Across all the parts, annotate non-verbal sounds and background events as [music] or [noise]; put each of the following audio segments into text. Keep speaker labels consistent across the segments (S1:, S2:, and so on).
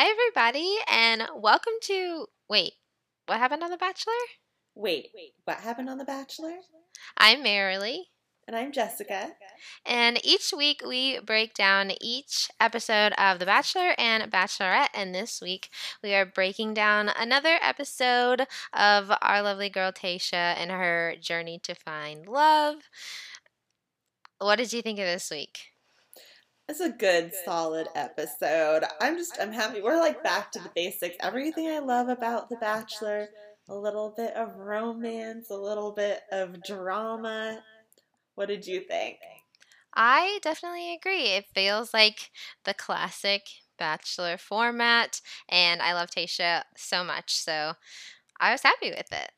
S1: Hi, everybody, and welcome to. Wait, what happened on The Bachelor?
S2: Wait, wait, what happened on The Bachelor?
S1: I'm Marilee,
S2: And I'm Jessica.
S1: and each week we break down each episode of The Bachelor and Bachelorette. And this week we are breaking down another episode of our lovely girl Tayshia and her journey to find love. What did you think of this week?
S2: It's a good, solid episode. I'm just, I'm happy. We're like back to the basics. Everything I love about The Bachelor a little bit of romance, a little bit of drama. What did you think?
S1: I definitely agree. It feels like the classic Bachelor format, and I love Tayshia so much. So I was happy with it.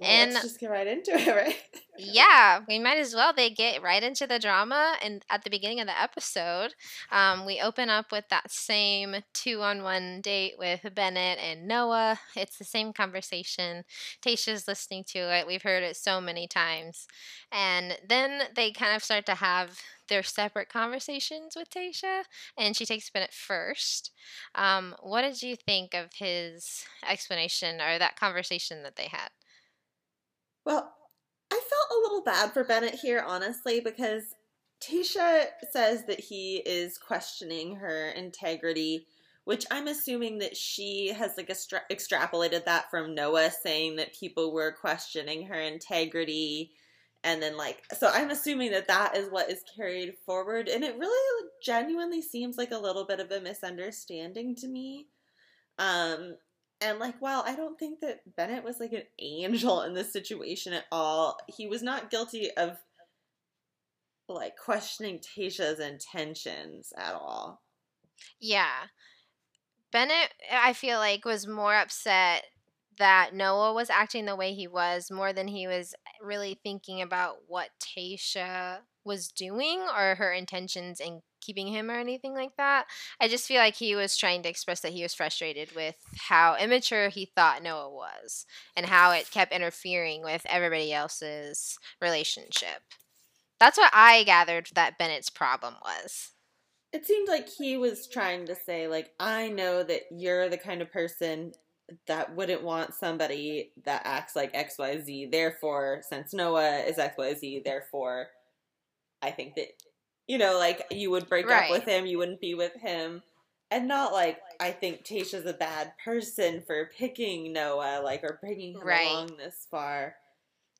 S2: Well,
S1: And-
S2: let's just get right into it, [laughs] right?
S1: Yeah, we might as well. They get right into the drama, and at the beginning of the episode, um, we open up with that same two-on-one date with Bennett and Noah. It's the same conversation. Tayshia's listening to it. We've heard it so many times, and then they kind of start to have their separate conversations with Tayshia, and she takes Bennett first. Um, what did you think of his explanation or that conversation that they had?
S2: Well, I felt a little bad for Bennett here, honestly, because Tayshia says that he is questioning her integrity, which I'm assuming that she has like extra- extrapolated that from Noah saying that people were questioning her integrity. And then, like, so I'm assuming that that is what is carried forward. And it really genuinely seems like a little bit of a misunderstanding to me. Um, and like, while I don't think that Bennett was like an angel in this situation at all, he was not guilty of like questioning Tayshia's intentions at all.
S1: Yeah. Bennett, I feel like, was more upset that Noah was acting the way he was more than he was really thinking about what Tayshia was doing or her intentions in keeping him or anything like that. I just feel like he was trying to express that he was frustrated with how immature he thought Noah was and how it kept interfering with everybody else's relationship. That's what I gathered that Bennett's problem was.
S2: It seemed like he was trying to say, like, I know that you're the kind of person that wouldn't want somebody that acts like XYZ. Therefore, since Noah is XYZ, therefore, I think that, you know, like, you would break
S1: Right.
S2: up with him, you wouldn't be with him. And not like, I think Tayshia's a bad person for picking Noah, like, or bringing him
S1: Right.
S2: along this far.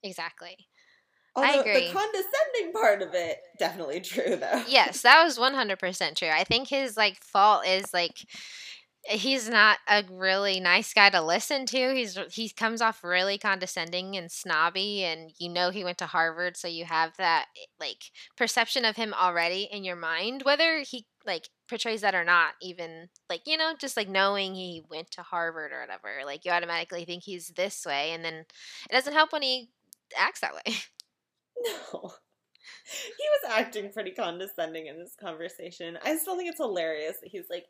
S1: Exactly.
S2: Although
S1: agree.
S2: the condescending part of it, definitely true, though.
S1: yes, that was [laughs] 100% true. I think his like fault is like he's not a really nice guy to listen to. He's he comes off really condescending and snobby and you know he went to Harvard so you have that eh, like perception of him already in your mind whether he like portrays that or not even like you know just like knowing he went to Harvard or whatever like you automatically think he's this way and then it doesn't help when he acts that way. [laughs]
S2: No. [laughs] He was acting pretty condescending in this conversation. I still think it's hilarious that he's like,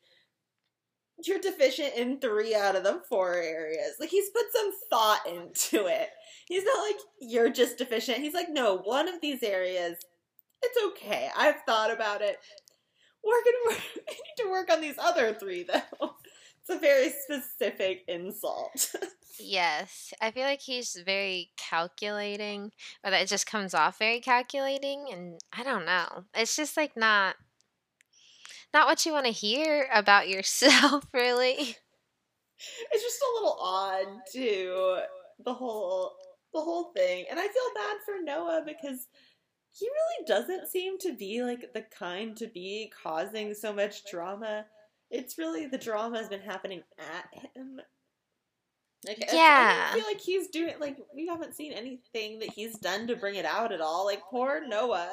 S2: You're deficient in three out of the four areas. Like, he's put some thought into it. He's not like, You're just deficient. He's like, No, one of these areas, it's okay. I've thought about it. We're gonna work, [laughs] we need to work on these other three, though. It's a very specific insult. [laughs]
S1: Yes, I feel like he's very calculating, or that it just comes off very calculating, and I don't know. It's just like not not what you want to hear about yourself, [laughs] really.
S2: it's just a little odd to the whole the whole thing and i feel bad for noah because he really doesn't seem to be like the kind to be causing so much drama it's really the drama has been happening at him like, it's- I
S1: Yeah.
S2: feel like he's doing like we haven't seen anything that he's done to bring it out at all. Like poor Noah.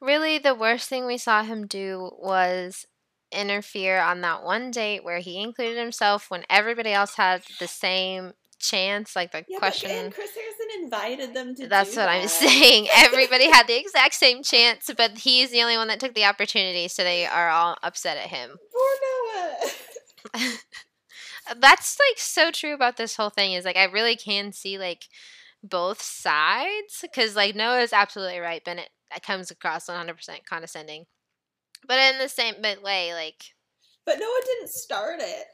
S1: Really, the worst thing we saw him do was interfere on that one date where he included himself when everybody else had the same chance, like the
S2: Yeah,
S1: question.
S2: but man, Chris Harrison invited them to.
S1: That's what I'm saying. [laughs] Everybody had the exact same chance, but he's the only one that took the opportunity, so they are all upset at him.
S2: Poor Noah. [laughs]
S1: That's like so true about this whole thing is like I really can see like both sides because like Noah is absolutely right. Bennett comes across 100% condescending. But in the same but way, like
S2: But Noah didn't start it.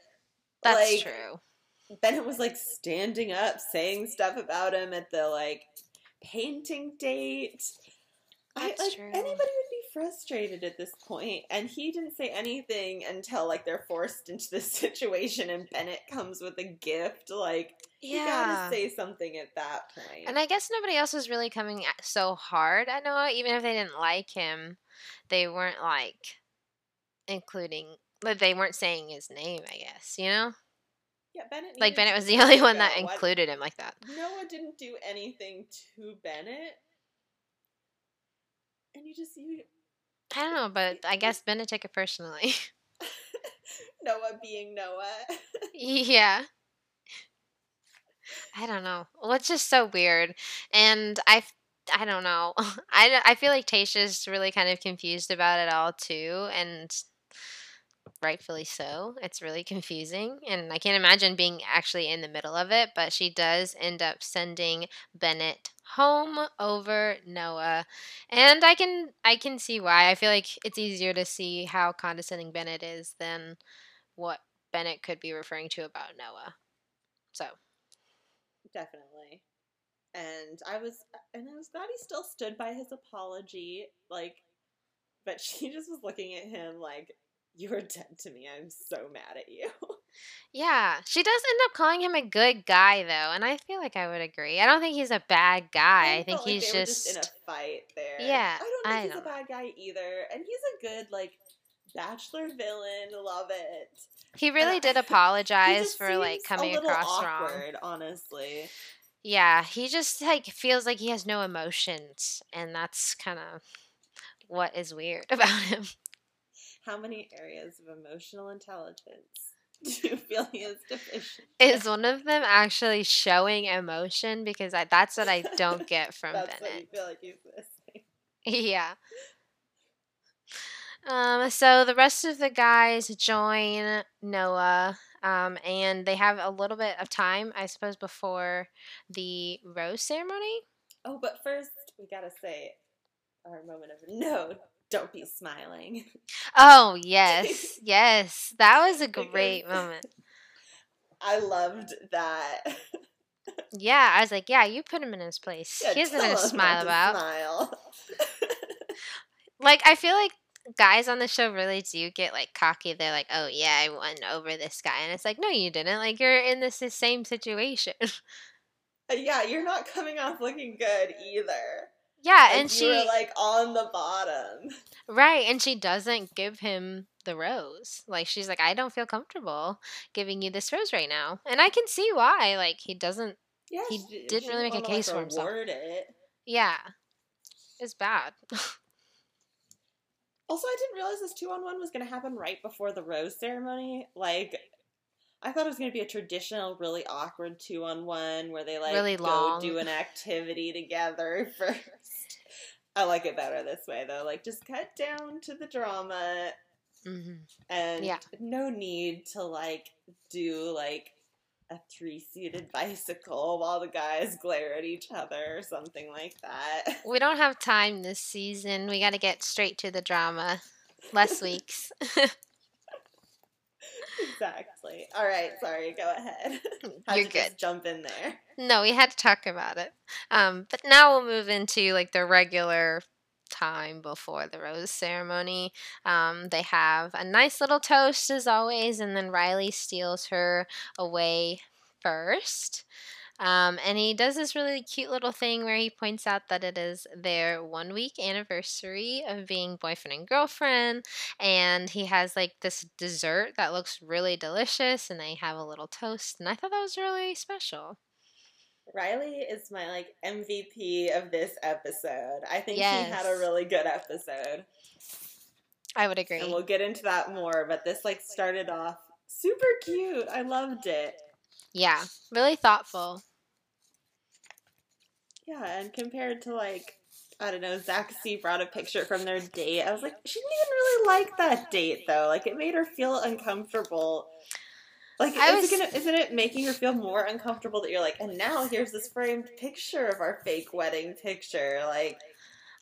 S1: that's
S2: Like,
S1: true.
S2: Bennett was like standing up, saying stuff about him at the like painting date. I
S1: That's
S2: like
S1: true.
S2: anybody would frustrated at this point, and he didn't say anything until like they're forced into this [laughs] situation, and Bennett comes with a gift. Like you gotta say something at that point.
S1: And I guess nobody else was really coming so hard at Noah, even if they didn't like him. They weren't like including, but they weren't saying his name. I guess you know,
S2: yeah, Bennett.
S1: like Bennett was the only one that included him like that.
S2: Noah didn't do anything to Bennett, and you just you
S1: I don't know, but I guess Bennett took it personally. [laughs] [laughs]
S2: Noah being Noah. [laughs]
S1: yeah. I don't know. Well, it's just so weird, and I, I don't know. I, I feel like Tayshia's really kind of confused about it all too, and rightfully so. It's really confusing, and I can't imagine being actually in the middle of it. But she does end up sending Bennett home over Noah, and I can I can see why. I feel like it's easier to see how condescending Bennett is than what Bennett could be referring to about Noah. So
S2: Definitely. And I was and I was glad he still stood by his apology, like but she just was looking at him like you are dead to me. I'm so mad at you. [laughs]
S1: yeah, she does end up calling him a good guy though, and I feel like I would agree. I don't think he's a bad guy. I, think
S2: felt like
S1: he's
S2: were
S1: just,
S2: in a fight there.
S1: Yeah,
S2: I don't think
S1: I
S2: he's
S1: don't
S2: a bad guy either. And he's a good like bachelor villain. Love it.
S1: he really
S2: I-
S1: did [laughs] apologize for like coming across wrong.
S2: honestly.
S1: Yeah, he just like feels like he has no emotions, and that's kind of what is weird [laughs] about him.
S2: How many areas of emotional intelligence [laughs] do you feel he is deficient?
S1: Is one of them actually showing emotion? Because I, that's what I don't get [laughs] from
S2: That's what you
S1: Bennett.
S2: feel like he's missing.
S1: Yeah. Um, so the rest of the guys join Noah, um, and they have a little bit of time, I suppose, before the rose ceremony.
S2: Oh, but first we gotta say our moment of no, don't be smiling.
S1: Oh yes, [laughs] yes, that was a great moment.
S2: I loved that. [laughs]
S1: Yeah, I was like, yeah, you put him in his place.
S2: Yeah,
S1: he
S2: tell
S1: nothing to smile about.
S2: Smile. [laughs]
S1: Like, I feel like guys on the show really do get like cocky. They're like, oh yeah, I won over this guy, and it's like, no, you didn't. Like, you're in this the same situation.
S2: Uh, yeah, you're not coming off looking good either.
S1: Yeah,
S2: Like,
S1: and she
S2: were like on the bottom.
S1: right, and she doesn't give him the rose. Like, she's like, I don't feel comfortable giving you this rose right now, and I can see why. Like, he doesn't.
S2: Yeah,
S1: He
S2: she,
S1: didn't
S2: she
S1: really make a case
S2: like,
S1: for himself.
S2: It.
S1: Yeah, it's bad. [laughs]
S2: Also, I didn't realize this two on one was going to happen right before the rose ceremony. Like, I thought it was going to be a traditional, really awkward two on one where they like
S1: Really
S2: go do an activity together [laughs] first. I like it better this way though. Like, just cut down to the drama
S1: hmm
S2: and
S1: Yeah.
S2: no need to like do like a three seated [laughs] bicycle while the guys glare at each other or something like that. [laughs]
S1: We don't have time this season. We got to get straight to the drama. Less weeks. [laughs]
S2: exactly. All right, sorry, go ahead. [laughs]
S1: You're good.
S2: jump in there.
S1: No, we had to talk about it. Um, but now we'll move into like the regular time before the rose ceremony. Um, they have a nice little toast as always, and then Riley steals her away first. Um, and he does this really cute little thing where he points out that it is their one week anniversary of being boyfriend and girlfriend. And he has like this dessert that looks really delicious, and they have a little toast. And I thought that was really special.
S2: Riley is my like MVP of this episode. I think he had a really good episode.
S1: I would agree.
S2: And we'll get into that more, but this like started off super cute. I loved it.
S1: yeah, really thoughtful.
S2: Yeah, and compared to like I don't know, Zach C brought a picture from their date. I was like, she didn't even really like that date though. Like it made her feel uncomfortable. Like
S1: I
S2: is
S1: was-
S2: it gonna isn't it making her feel more uncomfortable that you're like, and now here's this framed picture of our fake wedding picture? Like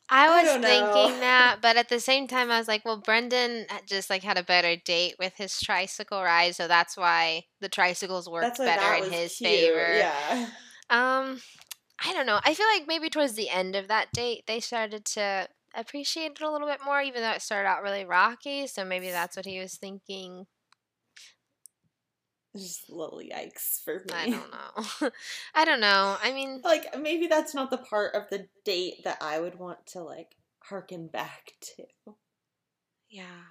S1: I
S2: I
S1: was
S2: don't
S1: thinking that, but at the same time, I was like, well, Brendan just like had a better date with his tricycle ride, so that's why the tricycles worked better in his
S2: cute.
S1: favor.
S2: Yeah.
S1: Um, I don't know. I feel like maybe towards the end of that date, they started to appreciate it a little bit more, even though it started out really rocky. So maybe that's what he was thinking.
S2: Just little yikes for me.
S1: I don't know. [laughs] I don't know. I mean,
S2: Like maybe that's not the part of the date that I would want to like harken back to.
S1: yeah.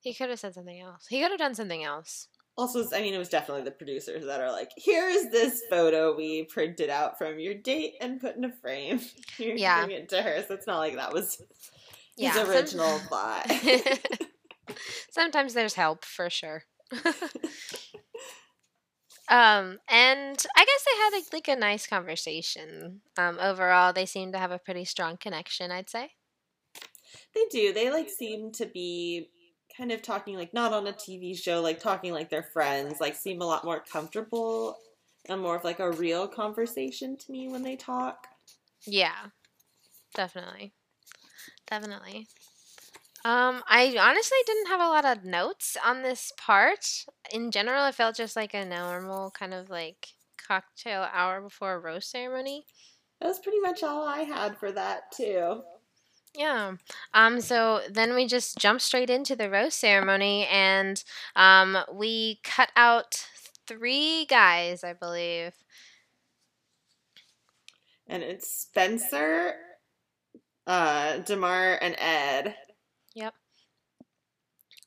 S1: He could have said something else. He could have done something else.
S2: Also, I mean, it was definitely the producers that are like, "Here's this photo we printed out from your date and put in a frame. [laughs] Here,
S1: Yeah.
S2: bring it to her." So it's not like that was [laughs]
S1: Yeah.
S2: his
S1: some-
S2: original [laughs] thought.
S1: Sometimes there's help for sure. um, and I guess they had like, like a nice conversation. Um, overall, they seem to have a pretty strong connection. I'd say.
S2: they do. They like seem to be kind of talking like not on a TV show, like talking like they're friends. Like seem a lot more comfortable and more of like a real conversation to me when they talk.
S1: Yeah, definitely, definitely. Um, I honestly didn't have a lot of notes on this part. In general, it felt just like a normal kind of like cocktail hour before a rose ceremony.
S2: That was pretty much all I had for that too.
S1: Yeah. Um. So then we just jump straight into the rose ceremony, and um, we cut out three guys, I believe.
S2: And it's Spencer, uh, Demar, and Ed. Yep.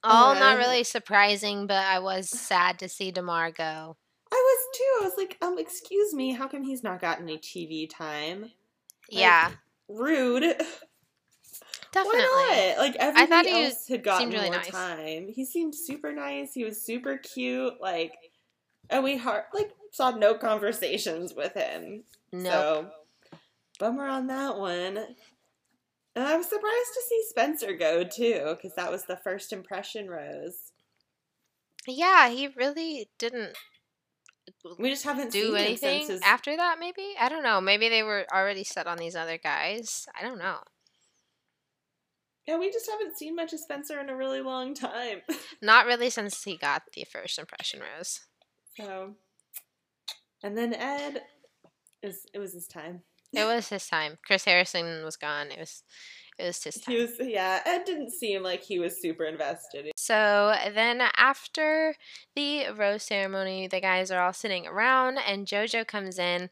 S1: All not
S2: Uh,
S1: really surprising, but I was sad to see Demar go.
S2: I was too. I was like, um, excuse me, how come he's not gotten any TV time?
S1: Yeah,
S2: Rude. [laughs]
S1: definitely.
S2: Why not? Like everybody
S1: thought he
S2: else had gotten
S1: really
S2: more
S1: nice.
S2: time. He seemed super nice. He was super cute. Like, and we hard like saw no conversations with him.
S1: No.
S2: So bummer on that one. And I was surprised to see Spencer go too, because that was the first impression rose.
S1: Yeah, he really didn't
S2: We just haven't
S1: do anything
S2: his
S1: after that. Maybe I don't know. Maybe they were already set on these other guys. I don't know.
S2: Yeah, we just haven't seen much of Spencer in a really long time. [laughs]
S1: Not really since he got the first impression rose.
S2: So, and then Ed, is it was his time.
S1: It was his time. Chris Harrison was gone. It was it was his time.
S2: He was, yeah. Ed didn't seem like he was super invested.
S1: So then after the rose ceremony, the guys are all sitting around and JoJo comes in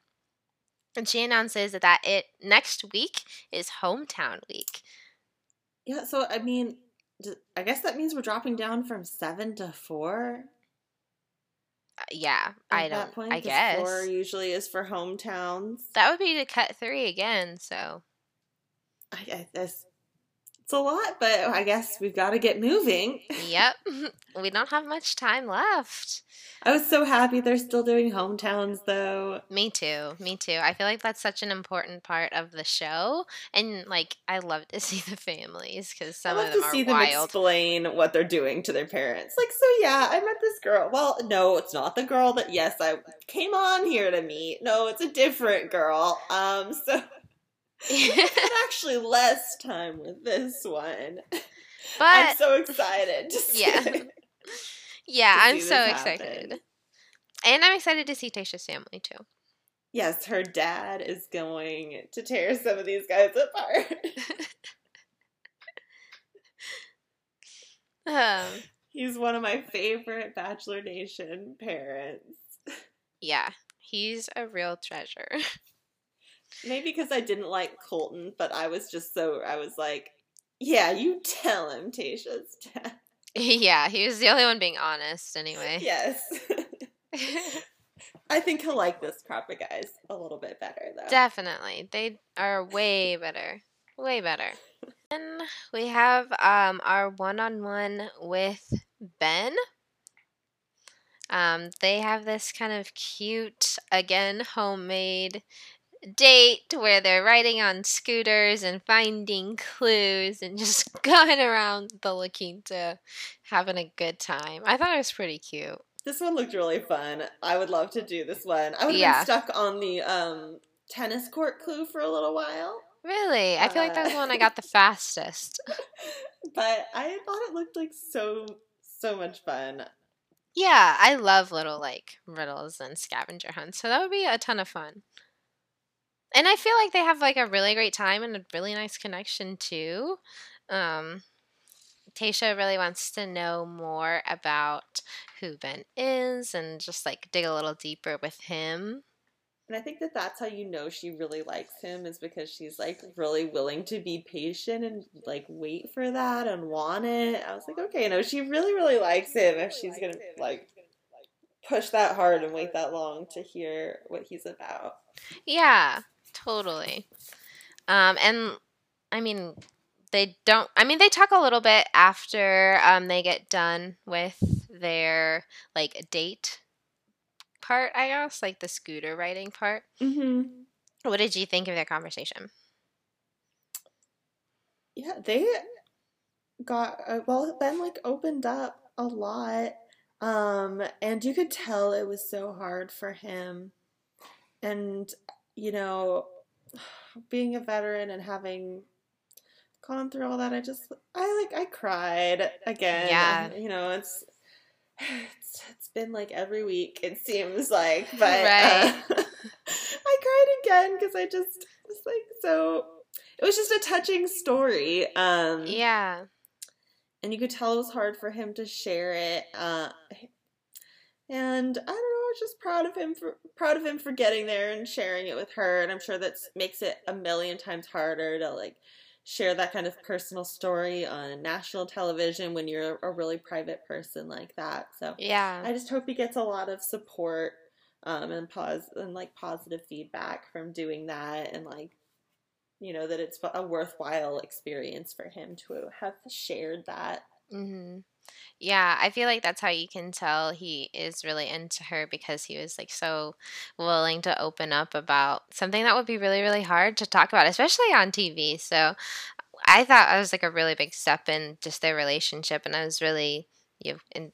S1: and she announces that it next week is hometown week.
S2: Yeah, so I mean, I guess that means we're dropping down from seven to four.
S1: Uh, yeah,
S2: At
S1: I
S2: that
S1: don't
S2: point,
S1: I guess.
S2: four usually is for hometowns.
S1: That would be to cut 3 again, so
S2: I, I, that's, it's a lot, but I guess we've got to get moving.
S1: yep. [laughs] we don't have much time left.
S2: I was so happy they're still doing hometowns, though.
S1: Me too. Me too. I feel like that's such an important part of the show, and like I love to [laughs] see the families because some of them
S2: to
S1: are
S2: see them
S1: wild.
S2: explain what they're doing to their parents. Like, so yeah, I met this girl. Well, no, it's not the girl that yes I came on here to meet. No, it's a different girl. Um, [laughs] so [laughs] actually less time with this one. [laughs]
S1: But I'm
S2: so excited. To see
S1: Yeah. yeah, I'm so excited,
S2: happen.
S1: and I'm excited to see Tayshia's family too.
S2: Yes, her dad is going to tear some of these guys apart. [laughs]
S1: Um,
S2: He's one of my favorite Bachelor Nation parents.
S1: yeah, he's a real treasure.
S2: Maybe because I didn't like Colton, but I was just so I was like, yeah, you tell him Tayshia's [laughs]
S1: yeah, he was the only one being honest anyway.
S2: Yes. [laughs] [laughs] I think he'll like this crop of guys a little bit better though.
S1: Definitely. They are way better. Way better. Then we have um, our one on one with Ben. Um, they have this kind of cute, again, homemade date where they're riding on scooters and finding clues and [laughs] just going around the La Quinta having a good time. I thought it was pretty cute.
S2: This one looked really fun. I would love to do this one. I would have
S1: Yeah.
S2: been stuck on the um tennis court clue for a little while.
S1: Really? I feel like that was the one I
S2: Uh,
S1: got the [laughs] fastest.
S2: but I thought it looked like so so much fun.
S1: Yeah, I love little like riddles and scavenger hunts. So that would be a ton of fun. And I feel like they have like a really great time and a really nice connection too. Um Tayshia really wants to know more about who Ben is and just like dig a little deeper with him.
S2: And I think that that's how you know she really likes him is because she's like really willing to be patient and like wait for that and want it. I was like, okay, no, she really, really likes him if she's gonna like push that hard and wait that long to hear what he's about.
S1: Yeah, totally. Um, and I mean, they don't. I mean, they talk a little bit after um, they get done with their like date part. I guess like the scooter riding part.
S2: Mm-hmm.
S1: What did you think of their conversation?
S2: Yeah, they got uh, well. Ben like opened up a lot, um, and you could tell it was so hard for him. And you know, [sighs] being a veteran and having gone through all that, I just I like I cried again.
S1: Yeah.
S2: you know it's. It's, it's been like every week it seems like but
S1: Right.
S2: uh, [laughs] i cried again because i just was like so it was just a touching story um
S1: Yeah,
S2: and you could tell it was hard for him to share it uh and i don't know was just proud of him for proud of him for getting there and sharing it with her and i'm sure that makes it a million times harder to like share that kind of personal story on national television when you're a really private person like that. So
S1: yeah,
S2: I just hope he gets a lot of support um, and pause and like positive feedback from doing that, and like you know that it's a worthwhile experience for him to have shared that.
S1: hmm yeah. I feel like that's how you can tell he is really into her because he was like so willing to open up about something that would be really, really hard to talk about, especially on TV. So I thought I was like a really big step in just their relationship, and I was really you and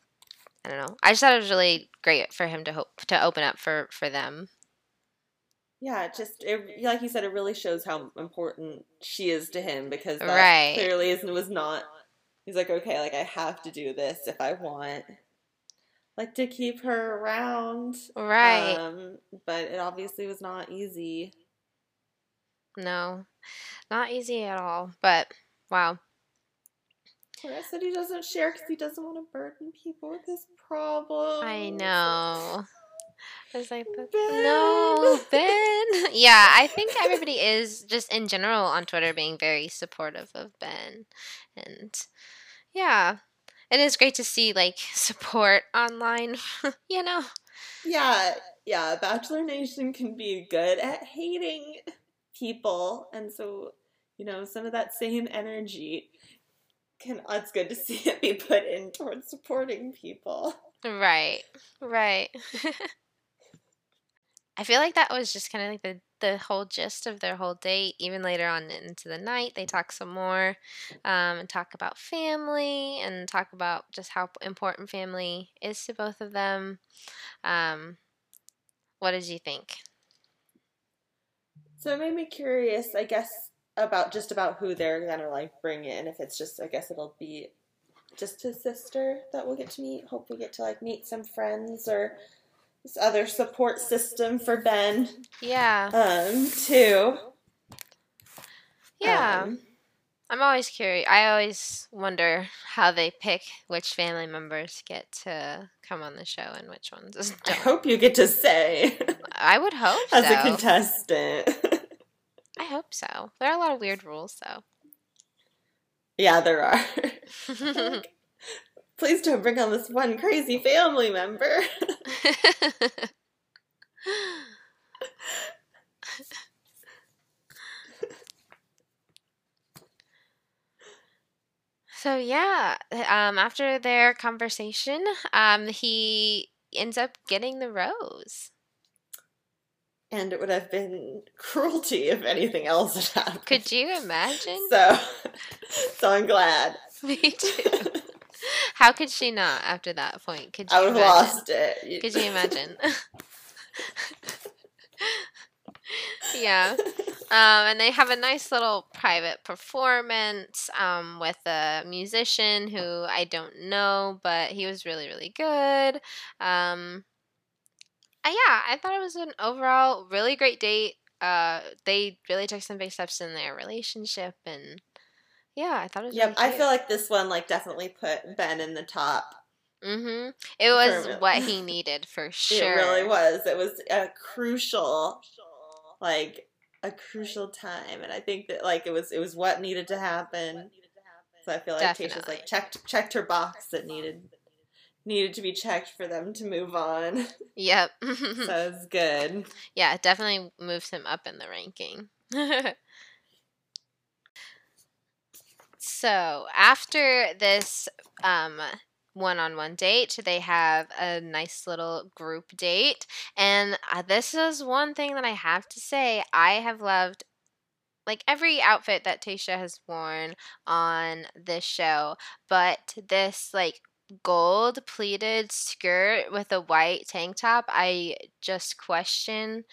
S1: I don't know. I just thought it was really great for him to hope to open up for for them.
S2: Yeah, it just it, like you said, it really shows how important she is to him because that
S1: Right.
S2: clearly is, was not. He's like, okay, like I have to do this if I want, like to keep her around,
S1: Right.
S2: Um, but it obviously was not easy.
S1: no, not easy at all. But wow.
S2: I said he doesn't share because he doesn't want to burden people with his problems.
S1: I know. I was like,
S2: Ben.
S1: no, Ben. [laughs] Yeah, I think everybody is just in general on Twitter being very supportive of Ben, and yeah, it is great to see like support online. [laughs] you know.
S2: Yeah, yeah. Bachelor Nation can be good at hating people, and so you know some of that same energy can. It's good to see it be put in towards supporting people.
S1: Right, right. [laughs] I feel like that was just kind of like the the whole gist of their whole date. Even later on into the night, they talk some more, um, and talk about family and talk about just how important family is to both of them. Um, what did you think?
S2: So it made me curious, I guess, about just about who they're gonna like bring in. If it's just, I guess it'll be just his sister that we'll get to meet. Hope we get to like meet some friends or this other support system for Ben.
S1: Yeah,
S2: Um, too.
S1: yeah.
S2: Um,
S1: I'm always curious. I always wonder how they pick which family members get to come on the show and which ones [laughs]
S2: I
S1: don't.
S2: hope you get to say
S1: I would hope
S2: as
S1: so.
S2: a contestant. [laughs]
S1: I hope so. There are a lot of weird rules, though.
S2: yeah, there are. [laughs] Please don't bring on this one crazy family member.
S1: so yeah, um, after their conversation, um, he ends up getting the rose.
S2: and it would have been cruelty if anything else had happened.
S1: Could you imagine?
S2: So, [laughs] so I'm glad. [laughs]
S1: Me too. [laughs] How could she not after that point? Could you
S2: I would have lost it.
S1: Could you imagine? [laughs] yeah. Um, and they have a nice little private performance um, with a musician who I don't know, but he was really, really good. Um, uh, yeah, I thought it was an overall really great date. Uh, they really took some big steps in their relationship, and yeah, I thought it was.
S2: Yep,
S1: really
S2: I feel like this one like definitely put Ben in the top.
S1: Mm-hmm. It was what he [laughs] needed for sure.
S2: It really was. It was a crucial, like a crucial time, and I think that like it was it was what needed to happen. So I feel like
S1: Tayshia's
S2: like checked checked her box that needed needed to be checked for them to move on. [laughs]
S1: Yep.
S2: so [laughs] it's good.
S1: yeah, it definitely moves him up in the ranking. So after this um, one-on-one date, they have a nice little group date, and uh, this is one thing that I have to say I have loved. Like every outfit that Tayshia has worn on this show, but this like gold pleated skirt with a white tank top, I just question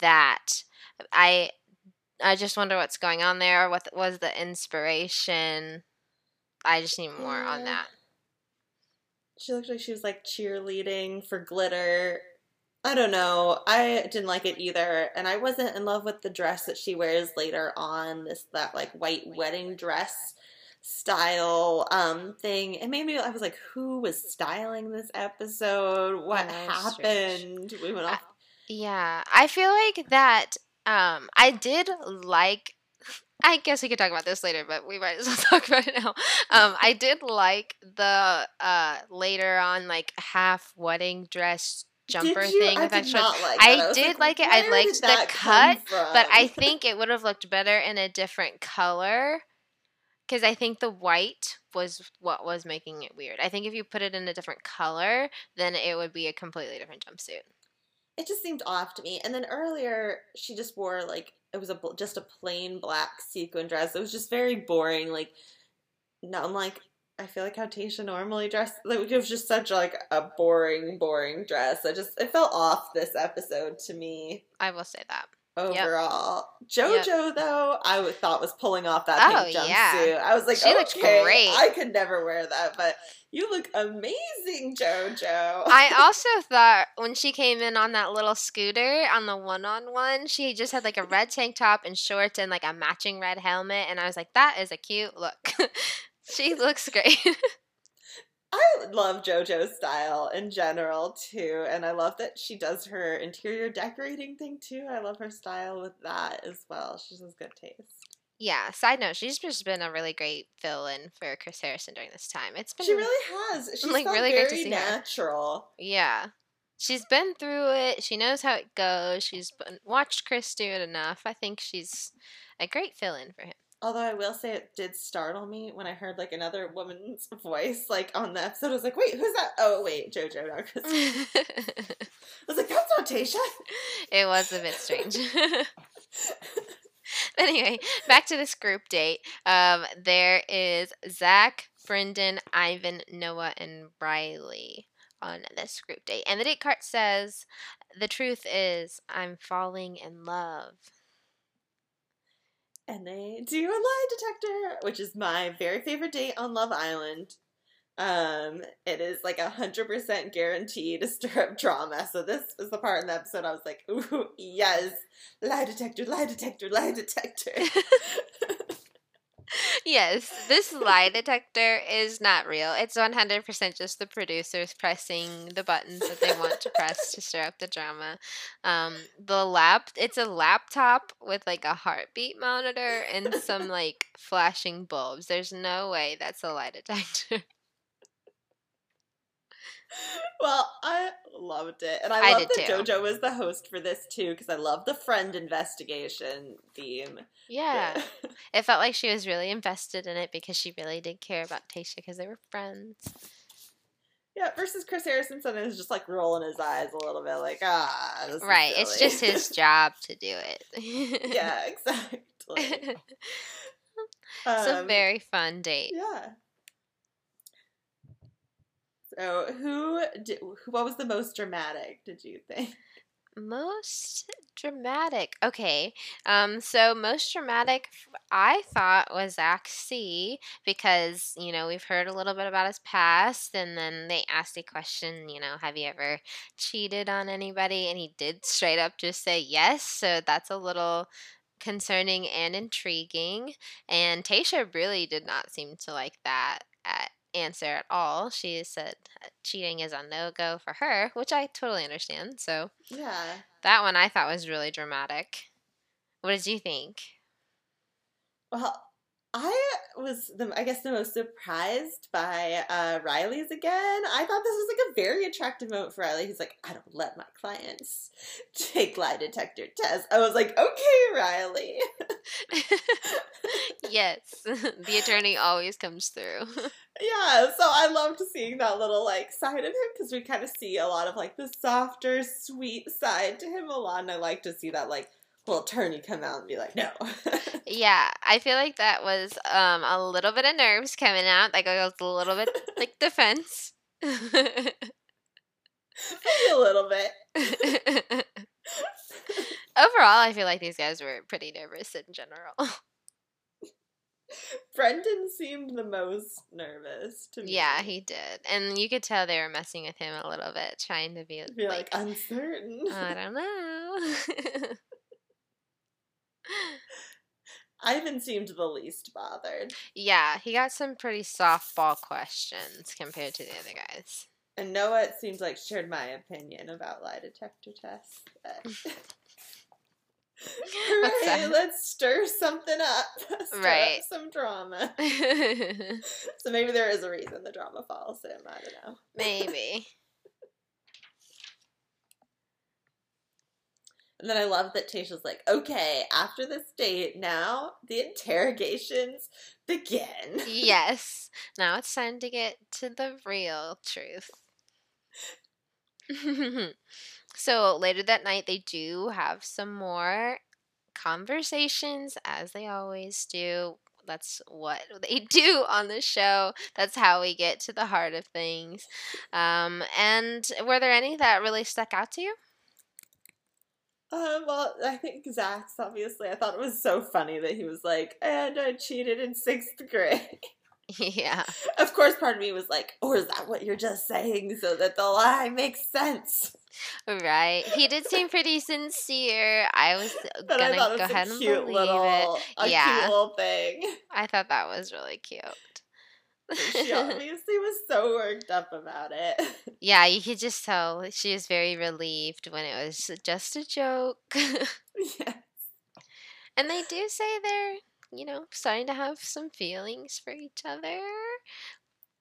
S1: that. I I just wonder what's going on there. What was the inspiration? I just need more on that.
S2: She looked like she was like cheerleading for glitter. I don't know. I didn't like it either, and I wasn't in love with the dress that she wears later on. This that like white wedding dress style um thing. It made me. I was like, who was styling this episode? What
S1: Yeah, that's strange.
S2: happened? We went off.
S1: Yeah, I feel like that. Um, I did like. [laughs] I guess we could talk about this later, but we might as well [laughs] talk about it now. Um, I did like the uh later on like half wedding dress jumper
S2: did you?
S1: thing
S2: I did not like
S1: I
S2: was
S1: did like it. I liked the cut, But I think it would have looked better in a different color. Because I think the white was what was making it weird. I think if you put it in a different color, then it would be a completely different jumpsuit.
S2: It just seemed off to me. And then earlier, she just wore like it was a just a plain black sequin dress. It was just very boring. Like, no, I'm like, I feel like how Tayshia normally dressed. Like, it was just such like a boring, boring dress. I just it felt off this episode to me
S1: I will say that.
S2: overall. JoJo though, I thought was pulling off that
S1: Oh,
S2: pink
S1: yeah.
S2: jumpsuit. I was like,
S1: She
S2: okay,
S1: great.
S2: I could never wear that, but you look amazing, JoJo.
S1: I [laughs] also thought when she came in on that little scooter on the one on one, she just had like a red tank top and shorts and like a matching red helmet. And I was like, that is a cute look. [laughs] she looks great. [laughs]
S2: I love JoJo's style in general too, and I love that she does her interior decorating thing too. I love her style with that as well. She has good taste.
S1: Yeah, side note, she's just been a really great fill in for Chris Harrison during this time. It's been
S2: She really has. [laughs] She's
S1: like, really great to
S2: very
S1: see her.
S2: natural.
S1: Yeah. She's been through it. She knows how it goes. She's been, watched Chris do it enough. I think she's a great fill in for him.
S2: Although I will say it did startle me when I heard like another woman's [laughs] voice like on the episode. I was like, wait, who's that? Oh wait, JoJo, not Chris. [laughs] I was like, that's not Tayshia.
S1: It was a bit strange. [laughs] anyway, back to this group date. Um, there is Zach, Brendan, Ivan, Noah, and Riley on this group date. And the date card says, The truth is, I'm falling in love.
S2: and they do a lie detector, which is my very favorite date on Love Island. Um, it is like a hundred percent guaranteed to stir up drama. So this was the part in the episode I was like, "Ooh, yes, lie detector, lie detector, lie detector." [laughs]
S1: yes, this lie [laughs] detector is not real. It's 100% just the producers pressing the buttons that they want to press to stir up the drama. Um, the lap, it's a laptop with like a heartbeat monitor and some like flashing bulbs. There's no way that's a lie detector. [laughs] [laughs]
S2: well, I loved it, and I,
S1: I
S2: love that
S1: too.
S2: JoJo was the host for this too because I love the friend investigation theme.
S1: Yeah. [laughs] It felt like she was really invested in it because she really did care about Tayshia because they were friends.
S2: yeah. Versus Chris Harrison, sometimes is just like rolling his eyes a little bit, like ah, this is
S1: Right. It's just his job to do it.
S2: yeah, [laughs] exactly.
S1: it's a
S2: Um,
S1: very fun date.
S2: Yeah. So, who did, what was the most dramatic? Did you think?
S1: Most dramatic. Okay. Um, so most dramatic I thought was Zach C because, you know, we've heard a little bit about his past and then they asked a question, you know, have you ever cheated on anybody? And he did straight up just say yes. So that's a little concerning and intriguing. And Tayshia really did not seem to like that at answer at all. She said uh, cheating is a no go for her, which I totally understand. So,
S2: yeah.
S1: That one I thought was really dramatic. What did you think?
S2: Well, I was the I guess the most surprised by uh, Riley's again. I thought this was like a very attractive moment for Riley. He's like, I don't let my clients take lie detector tests. I was like, okay, Riley. [laughs]
S1: yes, [laughs] the attorney always comes through. [laughs]
S2: yeah, so I loved seeing that little like side of him because we kind of see a lot of like the softer, sweet side to him a lot, and I like to see that like will attorney come out and be like, no. [laughs]
S1: yeah, I feel like that was um, a little bit of nerves coming out. Like I was a little bit like [laughs] defense.
S2: a little bit. [laughs]
S1: Overall, I feel like these guys were pretty nervous in general.
S2: Brendan seemed the most nervous to me.
S1: Yeah, he did. And you could tell they were messing with him a little bit, trying to be,
S2: be like, like uncertain.
S1: I don't know.
S2: Ivan seemed the least bothered.
S1: Yeah, he got some pretty softball questions compared to the other guys.
S2: And Noah, it seems like, shared my opinion about lie detector tests. Hooray, [laughs] [laughs] let's stir something up. [laughs] Stir
S1: right.
S2: Up some drama. so maybe there is a reason the drama follows him. I don't know.
S1: Maybe.
S2: And then I love that Tayshia's like, okay, after this date, now the interrogations begin.
S1: yes. Now it's time to get to the real truth. [laughs] so later that night, they do have some more conversations, as they always do. That's what they [laughs] do on the show. That's how we get to the heart of things. Um, and were there any that really stuck out to you?
S2: Uh, well, I think Zach's obviously. I thought it was so funny that he was like, and I cheated in sixth grade. [laughs]
S1: Yeah.
S2: Of course, part of me was like, or is that what you're just saying so that the lie makes sense?
S1: Right. He did seem pretty sincere. I was [laughs] but gonna I go ahead and believe
S2: little,
S1: it.
S2: yeah. A cute little thing.
S1: I thought that was really cute
S2: she obviously was so worked up about it. [laughs]
S1: Yeah, you could just tell she was very relieved when it was just a joke. [laughs] yes. And they do say they're, you know, starting to have some feelings for each other.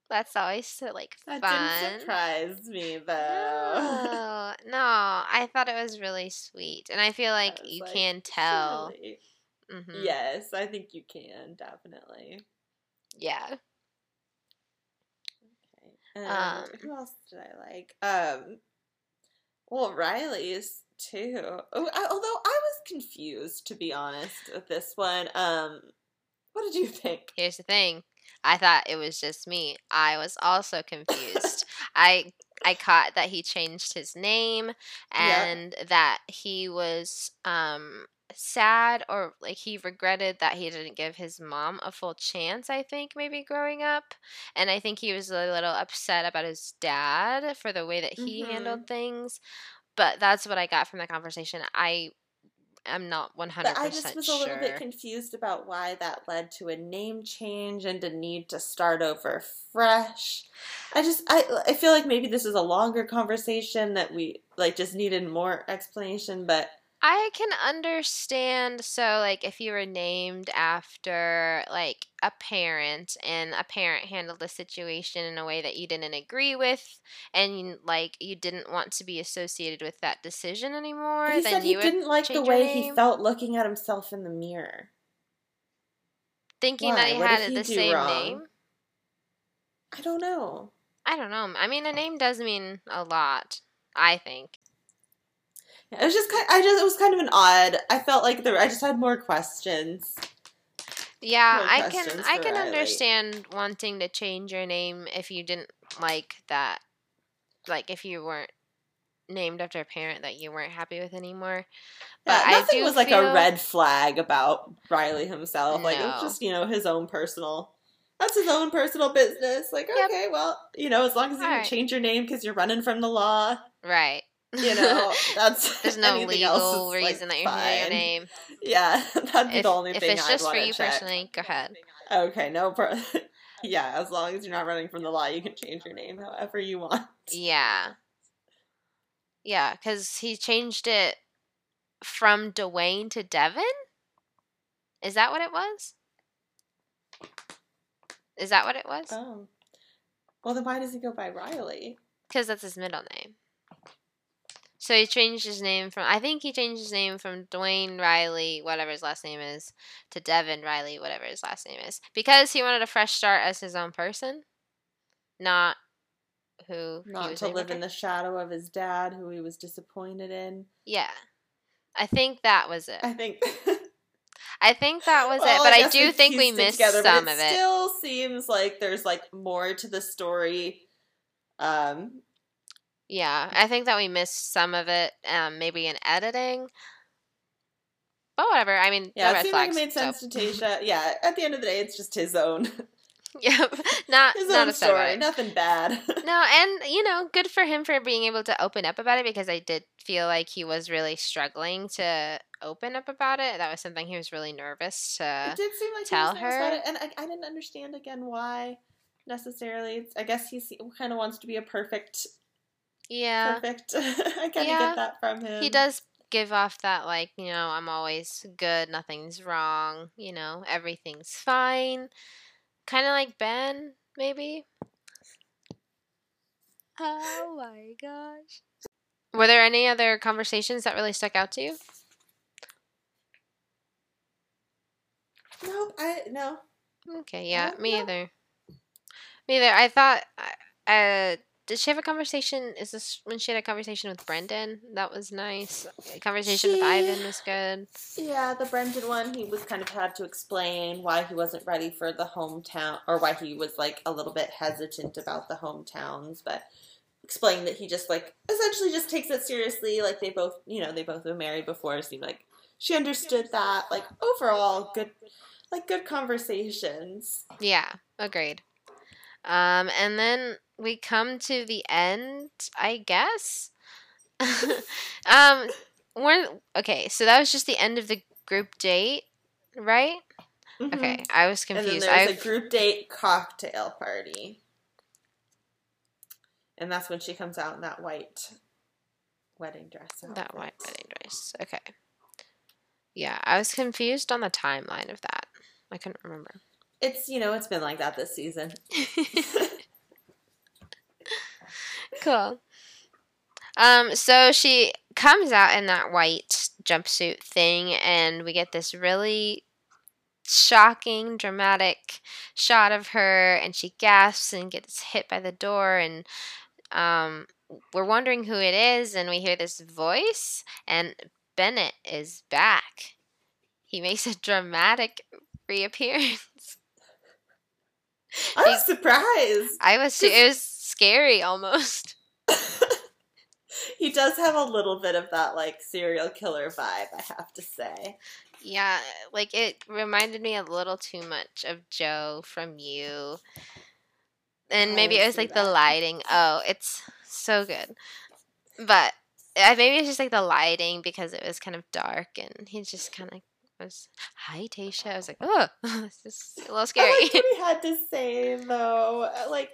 S1: That's always so like
S2: fun.
S1: That
S2: didn't surprise me though.
S1: No, [laughs] no, I thought it was really sweet, and I feel like I you like, can tell.
S2: Mm-hmm. Yes, I think you can definitely.
S1: Yeah.
S2: Um, who else did I like? Um, well, Riley's too. Oh, I, although I was confused to be honest with this one. Um, what did you [laughs] think?
S1: Here's the thing. I thought it was just me. I was also confused. [laughs] I I caught that he changed his name and yep. that he was um sad or like he regretted that he didn't give his mom a full chance, I think, maybe growing up. And I think he was a little upset about his dad for the way that he mm-hmm. handled things. But that's what I got from the conversation. I am not 100% but I just was
S2: sure. a little bit confused about why that led to a name change and a need to start over fresh. I just I I feel like maybe this is a longer conversation that we like just needed more explanation, but
S1: I can understand. So, like, if you were named after, like, a parent and a parent handled the situation in a way that you didn't agree with and, like, you didn't want to be associated with that decision anymore,
S2: he
S1: then
S2: said
S1: you
S2: he didn't like the way he felt looking at himself in the mirror.
S1: Thinking Why? that he what had he the same wrong? name?
S2: I don't know.
S1: I don't know. I mean, a name does mean a lot, I think.
S2: It was just kind. I just it was kind of an odd. I felt like there. I just had more questions.
S1: Yeah, more I can. I can Riley. understand wanting to change your name if you didn't like that. Like if you weren't named after a parent that you weren't happy with anymore.
S2: Yeah,
S1: But I
S2: nothing was like
S1: feel-
S2: a red flag about Riley himself. Like it was just, you know, his own personal that's his own personal business. Like,
S1: Yep.
S2: okay, well, you know, as long as you didn't change your name because you're running from the law,
S1: Right.
S2: You know, [laughs] that's [laughs]
S1: There's no legal reason
S2: like,
S1: that you're changing your name.
S2: Yeah, [laughs] that'd be
S1: If,
S2: the only
S1: if
S2: thing
S1: it's
S2: I'd
S1: just for you
S2: check.
S1: personally, go ahead.
S2: Okay, no pro- Yeah, as long as you're not running from the law, you can change your name however you want.
S1: Yeah. Yeah, because he changed it from Dwayne to Devin? Is that what it was? Is that what it was?
S2: Oh. Well, then why does he go by Riley?
S1: Because that's his middle name. So he changed his name from, I think he changed his name from Dwayne Riley, whatever his last name is, to Devin Riley, whatever his last name is. Because he wanted a fresh start as his own person, not who he
S2: Not to live in the shadow of his dad, who he was disappointed in.
S1: Yeah. I think that was it.
S2: I think. [laughs]
S1: I think that was
S2: Well,
S1: it, but I,
S2: guess
S1: do think we missed
S2: together,
S1: some of it.
S2: Still seems like there's like more to the story. Um,
S1: Yeah, I think that we missed some of it, um, maybe in editing. But whatever. I mean,
S2: yeah, it seemed
S1: flags.
S2: like it made sense
S1: so.
S2: to Tayshia. Yeah, at the end of the day, it's just his own, [laughs] [laughs]
S1: Yep, not
S2: his
S1: not
S2: own
S1: about
S2: story. Nothing bad. [laughs]
S1: No, and you know, good for him for being able to open up about it because I did feel like he was really struggling to open up about it. That was something he was really nervous to.
S2: it did seem like
S1: tell
S2: he was nervous about
S1: her.
S2: it, and I, I didn't understand again why necessarily. I guess he kind of wants to be a perfect,
S1: Yeah,
S2: perfect. [laughs] I kind of
S1: Yeah.
S2: get that from him.
S1: he does give off that like you know I'm always good, nothing's wrong, you know everything's fine, kind of like Ben maybe. Oh my gosh. Were there any other conversations that really stuck out to you?
S2: No, I no.
S1: Okay, yeah, me
S2: no.
S1: either. Me either. I thought, uh, did she have a conversation? Is this when she had a conversation with Brendan? That was nice. A conversation with Ivan was good.
S2: Yeah, the Brendan one, he was kind of had to explain why he wasn't ready for the hometown, or why he was like a little bit hesitant about the hometowns, but explained that he just like essentially just takes it seriously. Like they both, you know, they both were married before. It seemed like she understood that. Like overall, good, like good conversations.
S1: Yeah, agreed. Um, and then we come to the end, I guess. [laughs] um, we're okay. So that was just the end of the group date, right?
S2: Mhm.
S1: Okay, I was
S2: And then
S1: confused. I
S2: a group date cocktail party. And that's when she comes out in that white wedding dress.
S1: That white wedding dress. Okay. Yeah, I was confused on the timeline of that. I couldn't remember.
S2: It's you know it's been like that this season. [laughs] [laughs]
S1: cool. Um, so she comes out in that white jumpsuit thing, and we get this really shocking, dramatic shot of her, and she gasps and gets hit by the door, and um, we're wondering who it is, and we hear this voice, and Bennett is back. He makes a dramatic reappearance.
S2: I was surprised.
S1: I was it was scary almost. [laughs]
S2: he does have a little bit of that like serial killer vibe, I have to say.
S1: Yeah, like it reminded me a little too much of Joe from you. And maybe it was like the lighting. Oh, it's so good. But uh, maybe it's just like the lighting because it was kind of dark and he just kind of was, hi, Tayshia. I was like, oh, [laughs] this is a little scary.
S2: I what he had to [laughs] say though. Uh, Like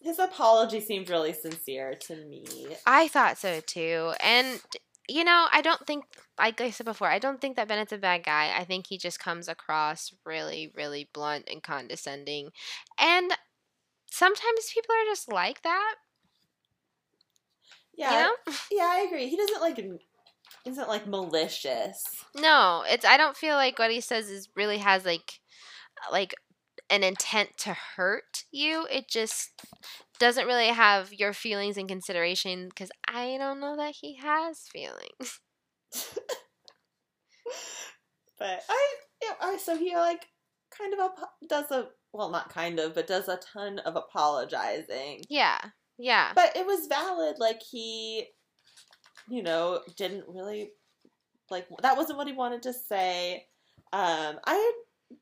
S2: his apology seemed really sincere to me.
S1: I thought so too. And you know, I don't think like I said before, I don't think that Bennett's a bad guy. I think he just comes across really, really blunt and condescending. And sometimes people are just like that.
S2: Yeah,
S1: You know?
S2: yeah, I agree. He doesn't like isn't like malicious.
S1: No, it's I don't feel like what he says is really has like like an intent to hurt you. It just doesn't really have your feelings in consideration because I don't know that he has feelings. [laughs]
S2: But I, yeah, I so he like kind of apo- does a well, not kind of, but does a ton of apologizing.
S1: Yeah. Yeah.
S2: But it was valid. Like he, you know, didn't really like that wasn't what he wanted to say. Um, I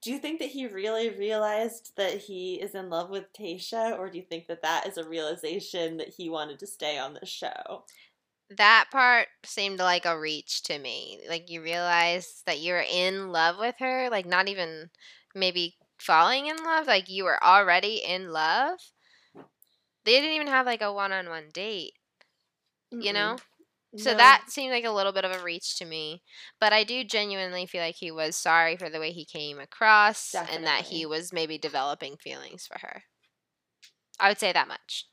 S2: do you think that he really realized that he is in love with Tayshia, or do you think that that is a realization that he wanted to stay on the show?
S1: That part seemed like a reach to me. Like you realize that you're in love with her, like not even maybe falling in love, like you were already in love. They didn't even have like a one-on-one date, you know? So
S2: No.
S1: that seemed like a little bit of a reach to me. But I do genuinely feel like he was sorry for the way he came across and that he was maybe developing feelings for her. I would say that much.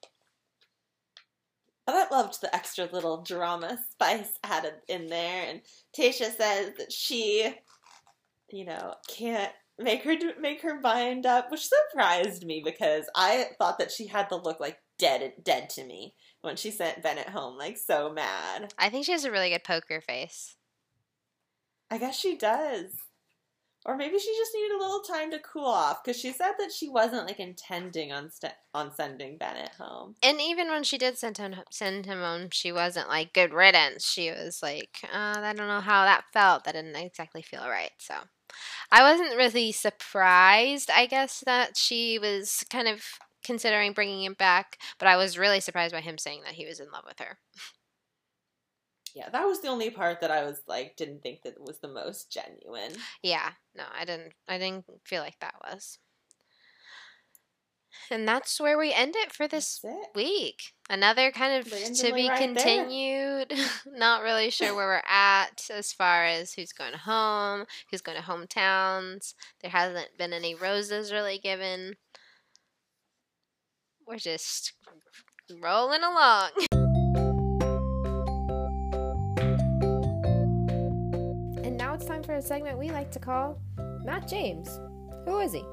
S2: But I loved the extra little drama spice added in there. And Tayshia says that she, you know, can't make her make her mind up, which surprised me because I thought that she had the look like dead dead to me when she sent Bennett home, like so mad.
S1: I think she has a really good poker face.
S2: I guess she does. Or maybe she just needed a little time to cool off because she said that she wasn't like intending on st- on sending Bennett home.
S1: And even when she did send him send him home, she wasn't like good riddance. She was like, uh, I don't know how that felt. That didn't exactly feel right. So I wasn't really surprised. I guess that she was kind of considering bringing him back, but I was really surprised by him saying that he was in love with her.
S2: Yeah, that was the only part that I was like didn't think that was the most genuine.
S1: Yeah, no, I didn't. I didn't feel like that was. And that's where we end it for this
S2: it.
S1: week. Another kind of to be
S2: right
S1: continued. [laughs] Not really sure where we're at as far as who's going home, who's going to hometowns. There hasn't been any roses really given. We're just rolling along. [laughs] And now it's time for a segment we like to call Matt James. Who is he?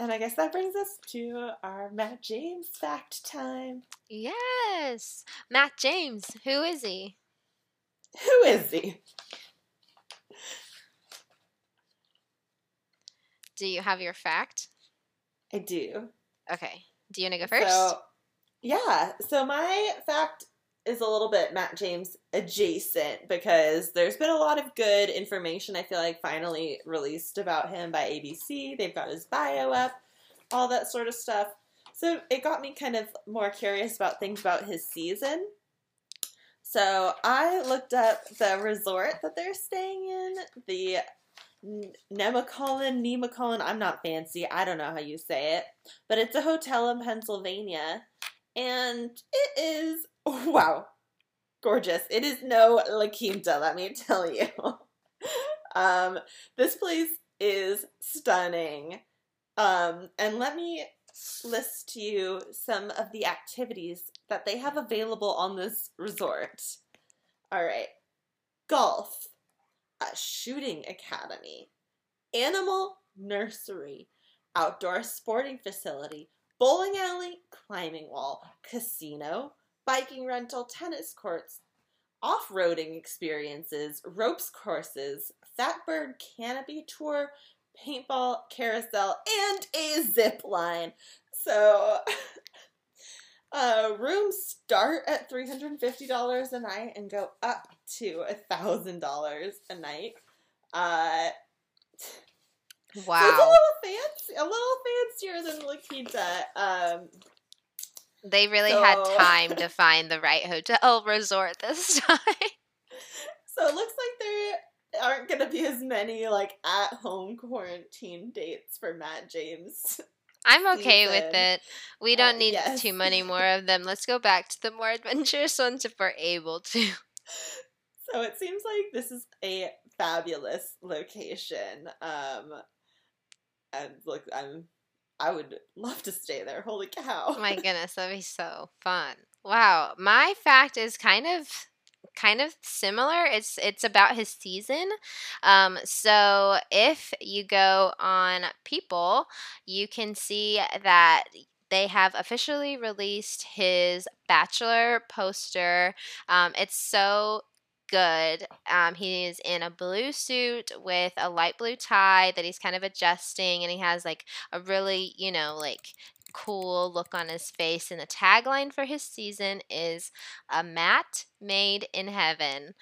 S2: And I guess that brings us to our Matt James fact time.
S1: Yes, Matt James. Who is he?
S2: Who is he?
S1: Do you have your fact?
S2: I do.
S1: Okay. Do you want to go first?
S2: So, yeah. So my fact is a little bit Matt James adjacent because there's been a lot of good information I feel like finally released about him by ABC. They've got his bio up, all that sort of stuff. So it got me kind of more curious about things about his season. So I looked up the resort that they're staying in, the Nemacolin, Nemacolin. I'm not fancy. I don't know how you say it, but it's a hotel in Pennsylvania, and it is [laughs] wow, gorgeous. It is no La Quinta, let me tell you. [laughs] um, this place is stunning. Um, and let me list to you some of the activities that they have available on this resort. All right, golf, a shooting academy, animal nursery, outdoor sporting facility, bowling alley, climbing wall, casino, biking rental, tennis courts, off roading experiences, ropes courses, Fatbird canopy tour, paintball carousel, and a zip line. So, [laughs] uh, rooms start at $350 a night and go up to $1,000 a night. Uh, so it's a little fancy, a little fancier than La Quinta. Um,
S1: They really had time to find the right hotel resort this [laughs] time.
S2: so it looks like there aren't going to be as many like at home quarantine dates for Matt James.
S1: I'm okay with it. We
S2: Uh,
S1: don't need
S2: yes.
S1: too many more of them. Let's go back to the more [laughs] adventurous ones if we're able to.
S2: So it seems like this is a fabulous location. Um, and look, I'm, I would love to stay there. Holy cow!
S1: My [laughs] goodness, that'd be so fun. Wow. My fact is kind of kind of similar. It's it's about his season. Um, so if you go on People, you can see that they have officially released his Bachelor poster. Um, it's so good. Um, he's in a blue suit with a light blue tie that he's kind of adjusting, and he has like a really, you know, like cool look on his face. And the tagline for his season is a mat made in heaven.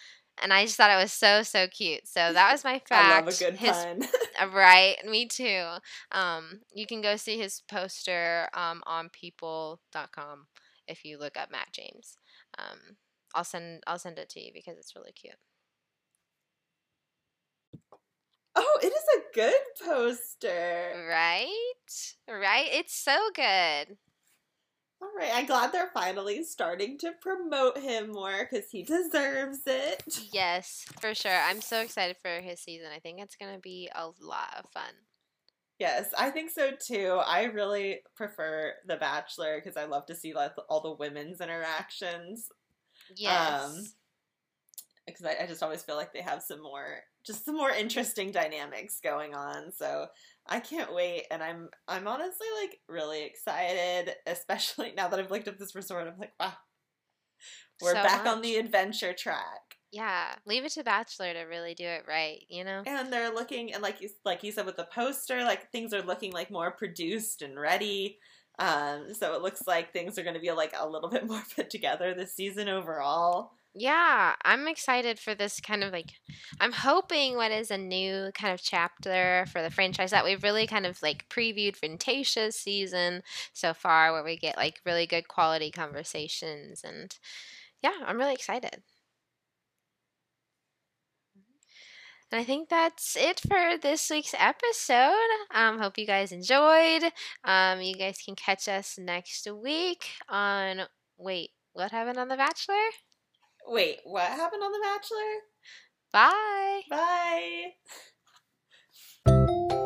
S1: And I just thought it was so so cute. So that was my fact. [laughs]
S2: I love a good
S1: his,
S2: pun. [laughs]
S1: uh, right, me too. Um, you can go see his poster um, on people.com if you look up Matt James. Um, I'll send I'll send it to you because it's really cute.
S2: Oh, it is a good poster.
S1: Right? Right? It's so good.
S2: All right, I'm glad they're finally starting to promote him more because he deserves it.
S1: Yes, for sure. I'm so excited for his season. I think it's going to be a lot of fun.
S2: Yes, I think so too. I really prefer The Bachelor because I love to see like all the women's interactions.
S1: Um, yes.
S2: Because I, I just always feel like they have some more, just some more interesting dynamics going on. So I can't wait, and I'm I'm honestly like really excited, especially [laughs] now that I've looked up this resort. I'm like, wow, we're
S1: So
S2: back on the adventure track.
S1: yeah, leave it to Bachelor to really do it right, you know?
S2: and they're looking and like you like you said with the poster like things are looking like more produced and ready um so it looks like things are going to be like a little bit [laughs] more put together this season overall
S1: Yeah, I'm excited for this kind of like I'm hoping what is a new kind of chapter for the franchise that we've really kind of like previewed Ventatia's season so far where we get like really good quality conversations and yeah, I'm really excited. And I think that's it for this week's episode. Um, hope you guys enjoyed. Um, you guys can catch us next week on wait, what happened on The Bachelor?
S2: Wait what happened on the bachelor
S1: Bye.
S2: bye